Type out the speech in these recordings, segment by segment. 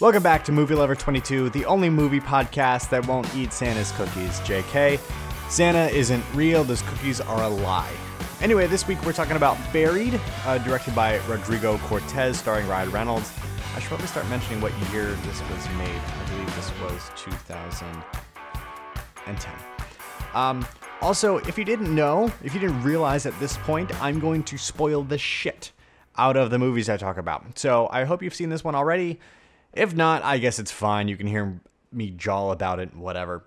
Welcome back to Movie Lover 22, the only movie podcast that won't eat Santa's cookies. JK, Santa isn't real, those cookies are a lie. Anyway, this week we're talking about Buried, uh, directed by Rodrigo Cortes, starring Ryan Reynolds. I should probably start mentioning what year this was made. I believe this was 2010. Um, also, if you didn't know, if you didn't realize at this point, I'm going to spoil the shit out of the movies I talk about. So I hope you've seen this one already. If not, I guess it's fine. You can hear me jaw about it, whatever.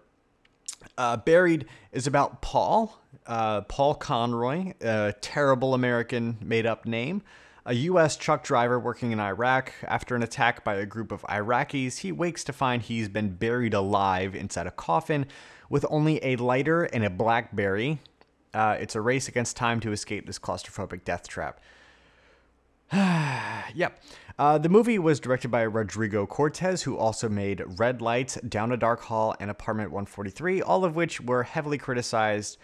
Uh, Buried is about Paul, uh, Paul Conroy, a terrible American made up name, a U.S. truck driver working in Iraq. After an attack by a group of Iraqis, he wakes to find he's been buried alive inside a coffin with only a lighter and a Blackberry. Uh, it's a race against time to escape this claustrophobic death trap. yep. Uh, the movie was directed by Rodrigo Cortes, who also made Red Lights, Down a Dark Hall, and Apartment 143, all of which were heavily criticized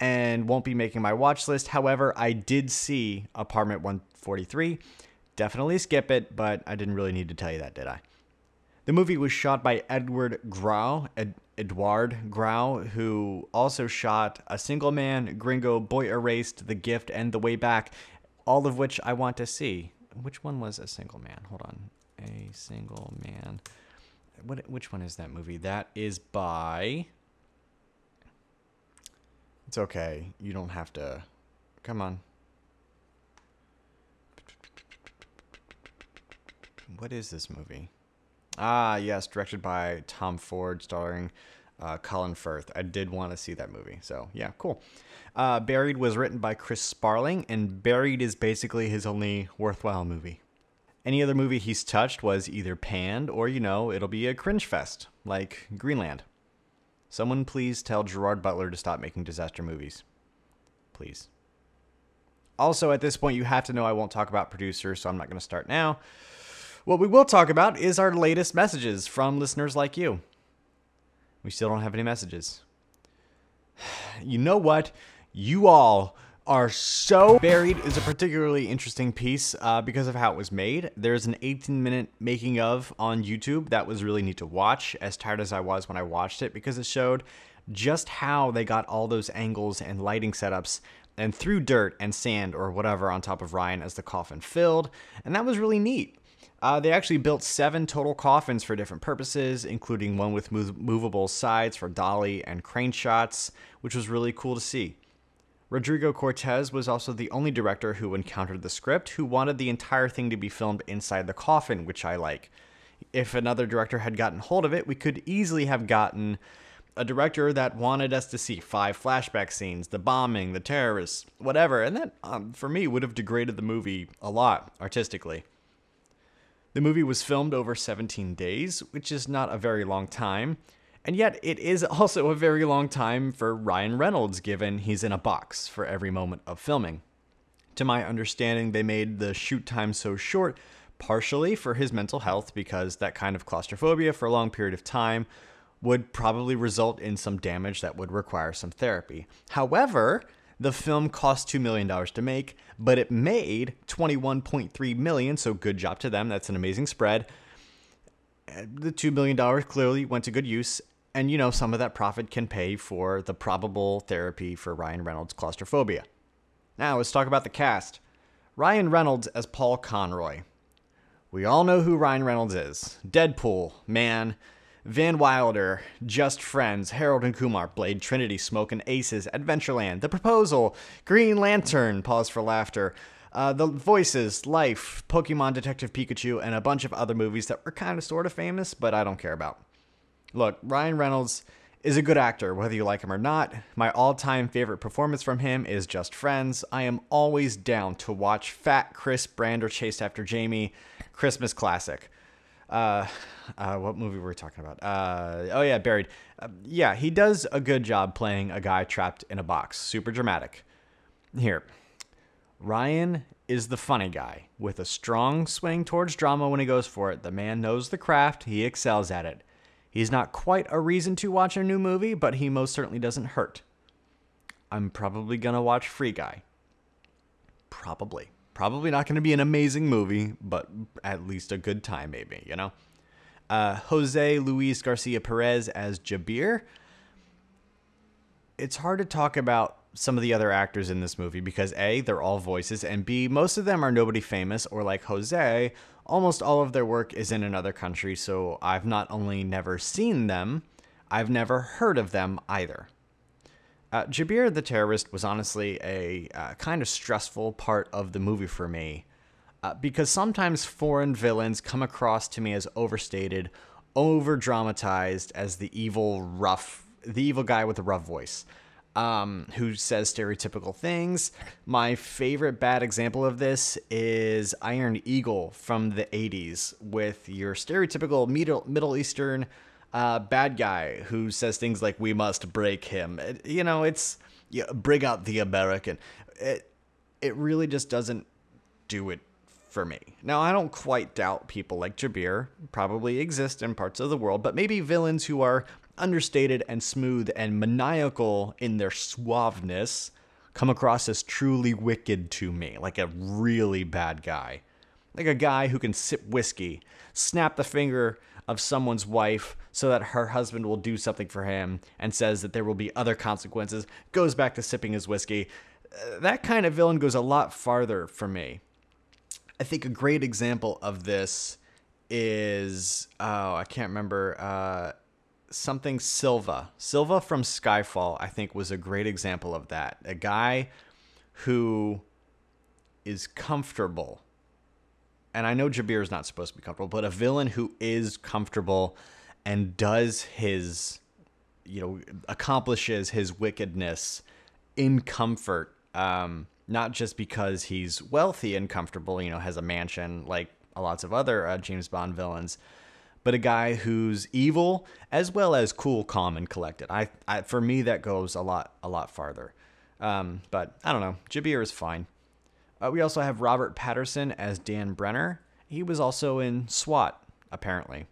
and won't be making my watch list. However, I did see Apartment 143. Definitely skip it, but I didn't really need to tell you that, did I? The movie was shot by Edward Grau, Ed, Eduard Grau, who also shot A Single Man, Gringo, Boy Erased, The Gift, and The Way Back, all of which I want to see. Which one was A Single Man? Hold on. A Single Man. What? Which one is that movie? That is by. It's okay. You don't have to. Come on. What is this movie? Ah, yes, directed by Tom Ford, starring uh, Colin Firth. I did want to see that movie. So, yeah, cool. Uh, Buried was written by Chris Sparling, and Buried is basically his only worthwhile movie. Any other movie he's touched was either panned or, you know, it'll be a cringe fest, like Greenland. Someone please tell Gerard Butler to stop making disaster movies. Please. Also, at this point, you have to know I won't talk about producers, so I'm not going to start now. What we will talk about is our latest messages from listeners like you. We still don't have any messages. You know what? You all are so buried is a particularly interesting piece uh, because of how it was made. There's an 18 minute making of on YouTube that was really neat to watch, as tired as I was when I watched it, because it showed just how they got all those angles and lighting setups and threw dirt and sand or whatever on top of Ryan as the coffin filled. And that was really neat. Uh, they actually built seven total coffins for different purposes, including one with mov- movable sides for dolly and crane shots, which was really cool to see. Rodrigo Cortes was also the only director who encountered the script who wanted the entire thing to be filmed inside the coffin, which I like. If another director had gotten hold of it, we could easily have gotten a director that wanted us to see five flashback scenes, the bombing, the terrorists, whatever, and that, um, for me, would have degraded the movie a lot artistically. The movie was filmed over 17 days, which is not a very long time, and yet it is also a very long time for Ryan Reynolds, given he's in a box for every moment of filming. To my understanding, they made the shoot time so short partially for his mental health because that kind of claustrophobia for a long period of time would probably result in some damage that would require some therapy. However, the film cost $2 million to make, but it made 21.3 million, so good job to them. That's an amazing spread. The $2 million clearly went to good use, and you know, some of that profit can pay for the probable therapy for Ryan Reynolds' claustrophobia. Now, let's talk about the cast. Ryan Reynolds as Paul Conroy. We all know who Ryan Reynolds is Deadpool, man. Van Wilder, Just Friends, Harold and Kumar, Blade Trinity, Smokin' Aces, Adventureland, The Proposal, Green Lantern, pause for laughter, uh, The Voices, Life, Pokemon Detective Pikachu, and a bunch of other movies that were kind of sort of famous, but I don't care about. Look, Ryan Reynolds is a good actor, whether you like him or not. My all time favorite performance from him is Just Friends. I am always down to watch Fat Chris Brander chased after Jamie, Christmas classic uh, uh, what movie were we talking about? Uh, oh yeah, Buried. Uh, yeah, he does a good job playing a guy trapped in a box. Super dramatic. Here, Ryan is the funny guy with a strong swing towards drama when he goes for it. The man knows the craft. He excels at it. He's not quite a reason to watch a new movie, but he most certainly doesn't hurt. I'm probably gonna watch Free Guy. Probably. Probably not going to be an amazing movie, but at least a good time, maybe, you know? Uh, Jose Luis Garcia Perez as Jabir. It's hard to talk about some of the other actors in this movie because A, they're all voices, and B, most of them are nobody famous, or like Jose, almost all of their work is in another country, so I've not only never seen them, I've never heard of them either. Uh, Jabir the terrorist was honestly a uh, kind of stressful part of the movie for me uh, because sometimes foreign villains come across to me as overstated, over dramatized as the evil, rough, the evil guy with the rough voice. Um, who says stereotypical things. My favorite bad example of this is Iron Eagle from the 80s, with your stereotypical Middle, Middle Eastern uh, bad guy who says things like "We must break him." It, you know, it's yeah, bring out the American. It it really just doesn't do it for me. Now, I don't quite doubt people like Jabir probably exist in parts of the world, but maybe villains who are understated and smooth and maniacal in their suaveness come across as truly wicked to me, like a really bad guy. Like a guy who can sip whiskey, snap the finger of someone's wife so that her husband will do something for him and says that there will be other consequences, goes back to sipping his whiskey. Uh, that kind of villain goes a lot farther for me. I think a great example of this is oh, I can't remember uh, something Silva. Silva from Skyfall, I think, was a great example of that. A guy who is comfortable and I know Jabir is not supposed to be comfortable, but a villain who is comfortable and does his, you know, accomplishes his wickedness in comfort, um, not just because he's wealthy and comfortable, you know, has a mansion like lots of other uh, James Bond villains, but a guy who's evil as well as cool, calm, and collected. I, I for me, that goes a lot, a lot farther. Um, but I don't know. Jabir is fine. Uh, we also have Robert Paterson as Dan Brenner. He was also in SWAT, apparently.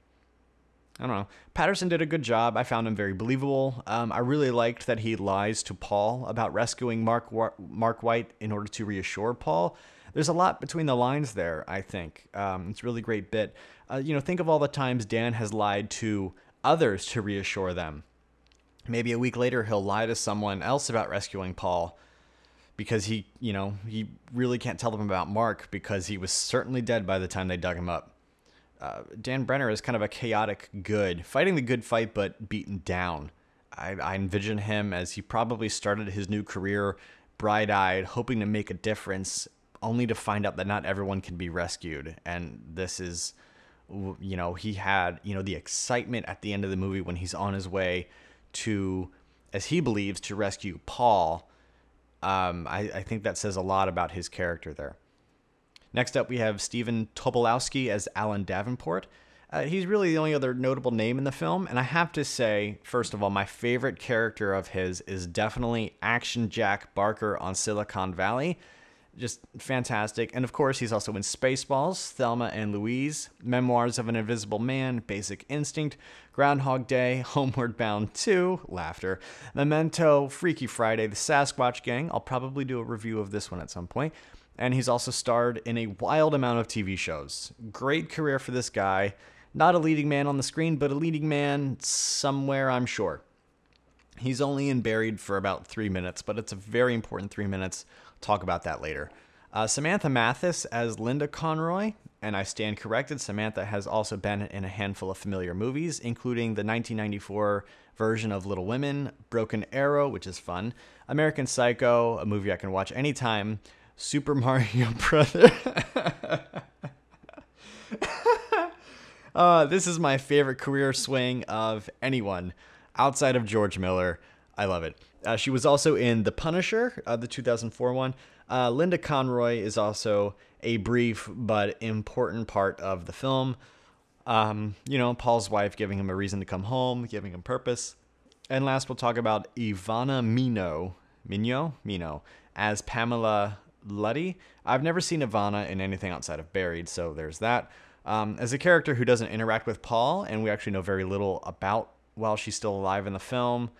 I don't know. Patterson did a good job. I found him very believable. Um, I really liked that he lies to Paul about rescuing Mark Mark White in order to reassure Paul. There's a lot between the lines there. I think um, it's a really great bit. Uh, you know, think of all the times Dan has lied to others to reassure them. Maybe a week later he'll lie to someone else about rescuing Paul because he, you know, he really can't tell them about Mark because he was certainly dead by the time they dug him up. Uh, Dan Brenner is kind of a chaotic good, fighting the good fight but beaten down. I, I envision him as he probably started his new career bright eyed, hoping to make a difference, only to find out that not everyone can be rescued. And this is, you know, he had, you know, the excitement at the end of the movie when he's on his way to, as he believes, to rescue Paul um, I, I, think that says a lot about his character there. Next up, we have Stephen Tobolowsky as Alan Davenport. Uh, he's really the only other notable name in the film, and I have to say, first of all, my favorite character of his is definitely Action Jack Barker on Silicon Valley just fantastic. And of course, he's also in Spaceballs, Thelma and Louise, Memoirs of an Invisible Man, Basic Instinct, Groundhog Day, Homeward Bound 2, Laughter, Memento, Freaky Friday, The Sasquatch Gang. I'll probably do a review of this one at some point. And he's also starred in a wild amount of TV shows. Great career for this guy. Not a leading man on the screen, but a leading man somewhere, I'm sure. He's only in Buried for about three minutes, but it's a very important three minutes talk about that later. Uh, Samantha Mathis as Linda Conroy, and I stand corrected. Samantha has also been in a handful of familiar movies, including the 1994 version of Little Women, Broken Arrow, which is fun, American Psycho, a movie I can watch anytime, Super Mario Brother. uh, this is my favorite career swing of anyone outside of George Miller. I love it. Uh, she was also in The Punisher, uh, the 2004 one. Uh, Linda Conroy is also a brief but important part of the film. Um, you know, Paul's wife giving him a reason to come home, giving him purpose. And last, we'll talk about Ivana Mino, Mino, Mino, as Pamela Luddy. I've never seen Ivana in anything outside of Buried, so there's that. Um, as a character who doesn't interact with Paul, and we actually know very little about while she's still alive in the film,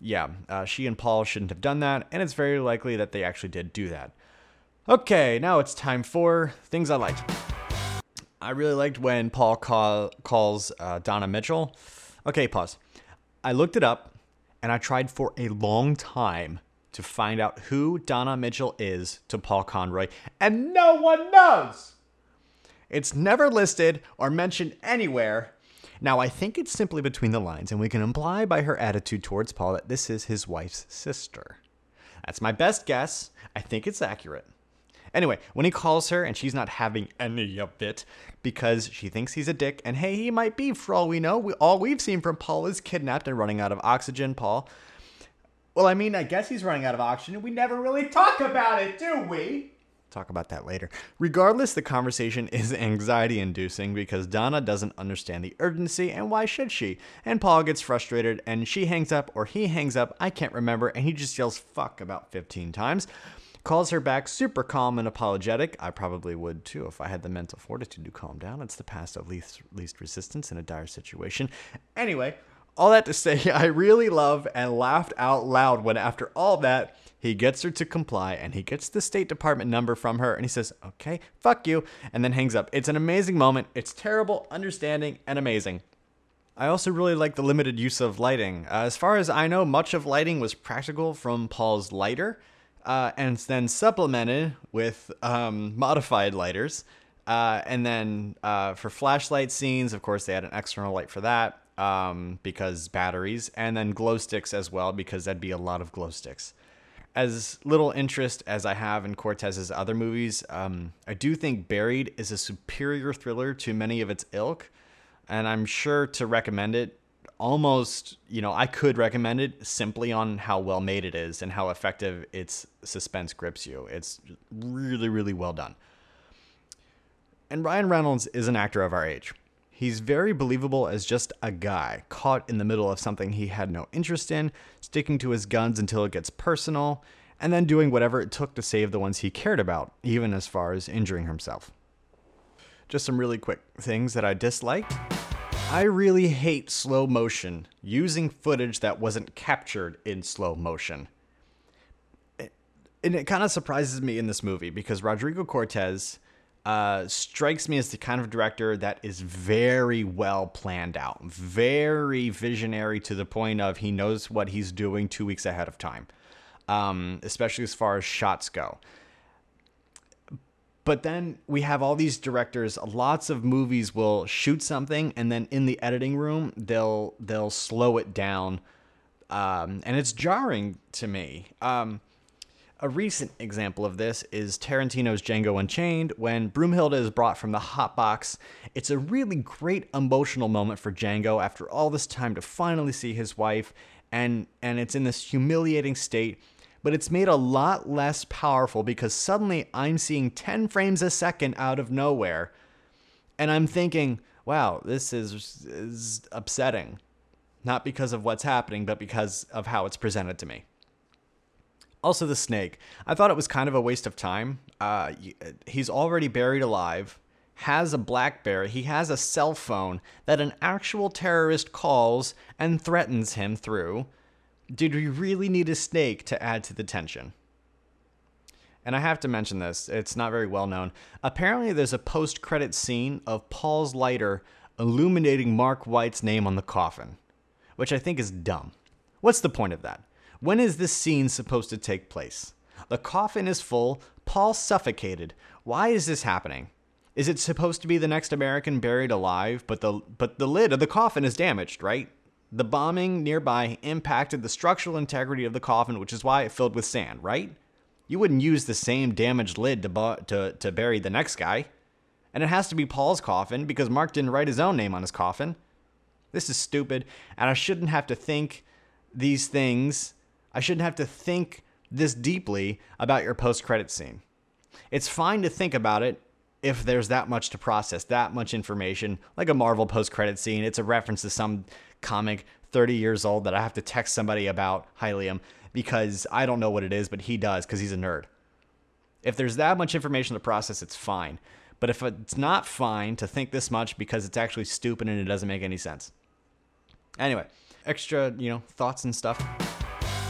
yeah, uh, she and Paul shouldn't have done that, and it's very likely that they actually did do that. Okay, now it's time for things I liked. I really liked when Paul call, calls uh, Donna Mitchell. Okay, pause. I looked it up and I tried for a long time to find out who Donna Mitchell is to Paul Conroy, and no one knows. It's never listed or mentioned anywhere. Now, I think it's simply between the lines, and we can imply by her attitude towards Paul that this is his wife's sister. That's my best guess. I think it's accurate. Anyway, when he calls her and she's not having any of it because she thinks he's a dick, and hey, he might be for all we know. We, all we've seen from Paul is kidnapped and running out of oxygen. Paul. Well, I mean, I guess he's running out of oxygen. We never really talk about it, do we? Talk about that later. Regardless, the conversation is anxiety inducing because Donna doesn't understand the urgency, and why should she? And Paul gets frustrated and she hangs up, or he hangs up, I can't remember, and he just yells fuck about 15 times calls her back super calm and apologetic. I probably would too if I had the mental fortitude to calm down. It's the path of least, least resistance in a dire situation. Anyway, all that to say, I really love and laughed out loud when, after all that, he gets her to comply and he gets the State Department number from her and he says, okay, fuck you, and then hangs up. It's an amazing moment. It's terrible, understanding, and amazing. I also really like the limited use of lighting. Uh, as far as I know, much of lighting was practical from Paul's lighter uh, and then supplemented with um, modified lighters. Uh, and then uh, for flashlight scenes, of course, they had an external light for that um, because batteries, and then glow sticks as well because that'd be a lot of glow sticks. As little interest as I have in Cortes's other movies, um, I do think Buried is a superior thriller to many of its ilk, and I'm sure to recommend it almost, you know, I could recommend it simply on how well made it is and how effective its suspense grips you. It's really, really well done. And Ryan Reynolds is an actor of our age. He's very believable as just a guy caught in the middle of something he had no interest in, sticking to his guns until it gets personal, and then doing whatever it took to save the ones he cared about, even as far as injuring himself. Just some really quick things that I disliked. I really hate slow motion, using footage that wasn't captured in slow motion. And it kind of surprises me in this movie because Rodrigo Cortes uh, strikes me as the kind of director that is very well planned out, very visionary to the point of he knows what he's doing two weeks ahead of time, um, especially as far as shots go. But then we have all these directors. Lots of movies will shoot something, and then in the editing room, they'll they'll slow it down, um, and it's jarring to me. Um, a recent example of this is Tarantino's Django Unchained. When Broomhilda is brought from the hot box, it's a really great emotional moment for Django after all this time to finally see his wife, and and it's in this humiliating state but it's made a lot less powerful because suddenly I'm seeing 10 frames a second out of nowhere. And I'm thinking, wow, this is, is upsetting. Not because of what's happening, but because of how it's presented to me. Also, the snake. I thought it was kind of a waste of time. Uh, he's already buried alive, has a Blackberry, he has a cell phone that an actual terrorist calls and threatens him through. Did we really need a snake to add to the tension? And I have to mention this, it's not very well known. Apparently, there's a post credit scene of Paul's lighter illuminating Mark White's name on the coffin, which I think is dumb. What's the point of that? When is this scene supposed to take place? The coffin is full, Paul suffocated. Why is this happening? Is it supposed to be the next American buried alive, but the but the lid of the coffin is damaged, right? The bombing nearby impacted the structural integrity of the coffin, which is why it filled with sand, right? You wouldn't use the same damaged lid to, bu- to, to bury the next guy. And it has to be Paul's coffin because Mark didn't write his own name on his coffin. This is stupid, and I shouldn't have to think these things. I shouldn't have to think this deeply about your post credit scene. It's fine to think about it if there's that much to process, that much information, like a Marvel post credit scene. It's a reference to some comic 30 years old that I have to text somebody about Hylium because I don't know what it is, but he does because he's a nerd. If there's that much information to process, it's fine. But if it's not fine to think this much because it's actually stupid and it doesn't make any sense. Anyway, extra, you know, thoughts and stuff.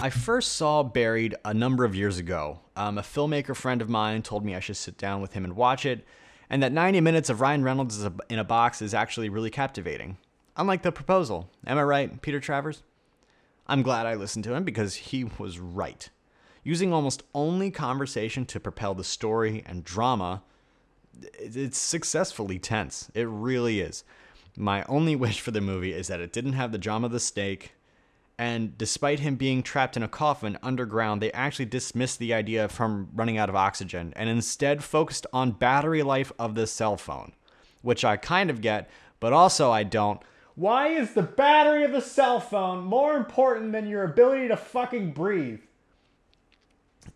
I first saw Buried a number of years ago. Um, a filmmaker friend of mine told me I should sit down with him and watch it. and that 90 minutes of Ryan Reynolds in a box is actually really captivating. Unlike the proposal. Am I right, Peter Travers? I'm glad I listened to him because he was right. Using almost only conversation to propel the story and drama, it's successfully tense. It really is. My only wish for the movie is that it didn't have the drama of the stake. And despite him being trapped in a coffin underground, they actually dismissed the idea from running out of oxygen and instead focused on battery life of the cell phone, which I kind of get, but also I don't. Why is the battery of the cell phone more important than your ability to fucking breathe?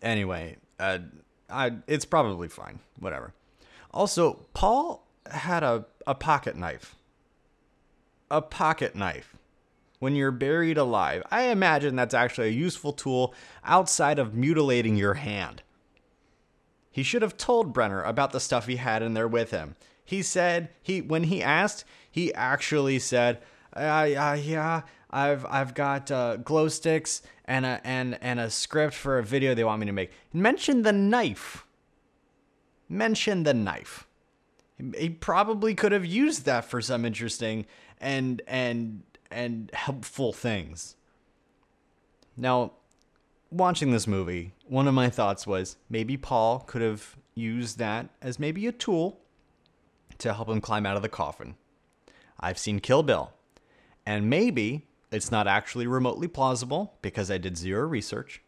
Anyway, uh, I, it's probably fine. Whatever. Also, Paul had a, a pocket knife. A pocket knife. When you're buried alive, I imagine that's actually a useful tool outside of mutilating your hand. He should have told Brenner about the stuff he had in there with him. He said he when he asked, he actually said, uh, uh, "Yeah, I've I've got uh, glow sticks and a and and a script for a video they want me to make." Mention the knife mention the knife. He probably could have used that for some interesting and and and helpful things. Now, watching this movie, one of my thoughts was maybe Paul could have used that as maybe a tool to help him climb out of the coffin. I've seen Kill Bill, and maybe it's not actually remotely plausible because I did zero research.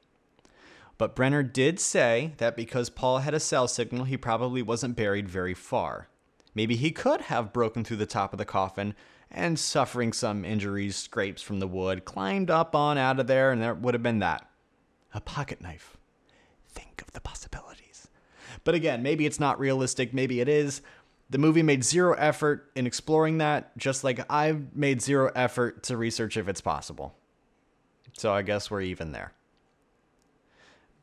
But Brenner did say that because Paul had a cell signal, he probably wasn't buried very far. Maybe he could have broken through the top of the coffin and, suffering some injuries, scrapes from the wood, climbed up on out of there, and there would have been that. A pocket knife. Think of the possibilities. But again, maybe it's not realistic, maybe it is. The movie made zero effort in exploring that, just like I've made zero effort to research if it's possible. So I guess we're even there.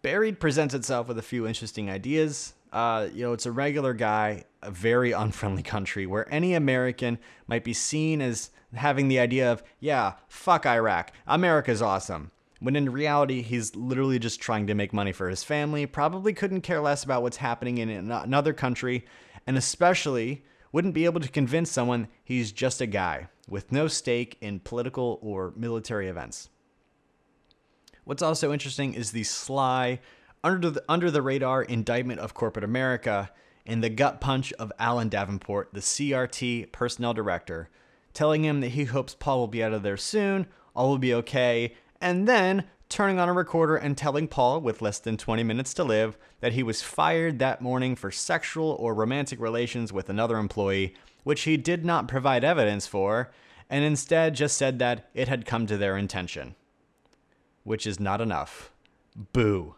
Buried presents itself with a few interesting ideas. Uh, you know, it's a regular guy, a very unfriendly country where any American might be seen as having the idea of, yeah, fuck Iraq, America's awesome. When in reality, he's literally just trying to make money for his family, probably couldn't care less about what's happening in another country, and especially wouldn't be able to convince someone he's just a guy with no stake in political or military events. What's also interesting is the sly, under the, under the radar indictment of corporate America and the gut punch of Alan Davenport, the CRT personnel director, telling him that he hopes Paul will be out of there soon, all will be okay, and then turning on a recorder and telling Paul, with less than 20 minutes to live, that he was fired that morning for sexual or romantic relations with another employee, which he did not provide evidence for, and instead just said that it had come to their intention which is not enough. Boo.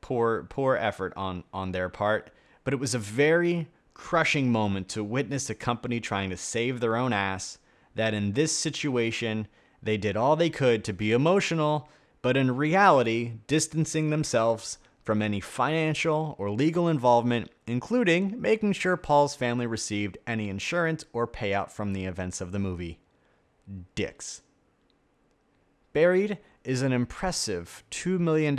Poor poor effort on on their part, but it was a very crushing moment to witness a company trying to save their own ass that in this situation they did all they could to be emotional, but in reality distancing themselves from any financial or legal involvement, including making sure Paul's family received any insurance or payout from the events of the movie. Dicks. Buried is an impressive $2 million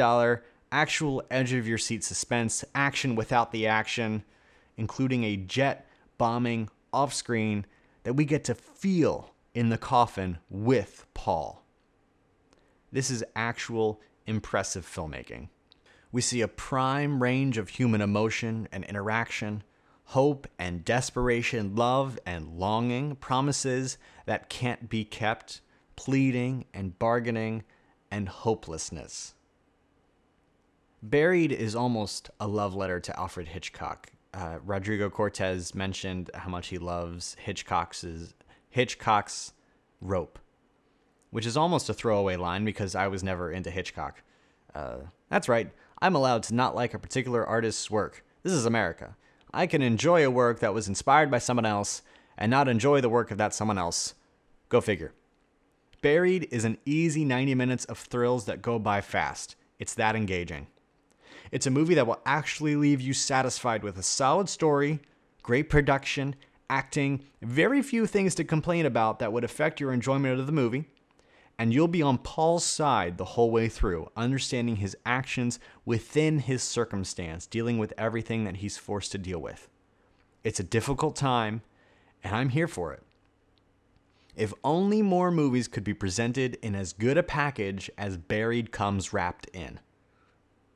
actual edge of your seat suspense action without the action, including a jet bombing off screen that we get to feel in the coffin with Paul. This is actual impressive filmmaking. We see a prime range of human emotion and interaction, hope and desperation, love and longing, promises that can't be kept, pleading and bargaining, and hopelessness. Buried is almost a love letter to Alfred Hitchcock. Uh, Rodrigo Cortes mentioned how much he loves Hitchcock's Hitchcock's Rope, which is almost a throwaway line because I was never into Hitchcock. Uh, that's right, I'm allowed to not like a particular artist's work. This is America. I can enjoy a work that was inspired by someone else and not enjoy the work of that someone else. Go figure. Buried is an easy 90 minutes of thrills that go by fast. It's that engaging. It's a movie that will actually leave you satisfied with a solid story, great production, acting, very few things to complain about that would affect your enjoyment of the movie, and you'll be on Paul's side the whole way through, understanding his actions within his circumstance, dealing with everything that he's forced to deal with. It's a difficult time, and I'm here for it. If only more movies could be presented in as good a package as Buried comes wrapped in.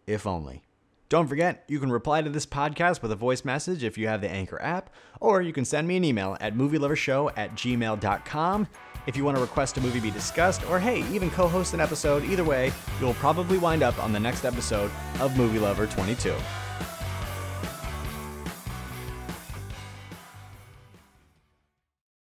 If only. Don't forget, you can reply to this podcast with a voice message if you have the Anchor app, or you can send me an email at movielovershow at gmail.com if you want to request a movie be discussed, or hey, even co host an episode. Either way, you'll probably wind up on the next episode of Movie Lover 22.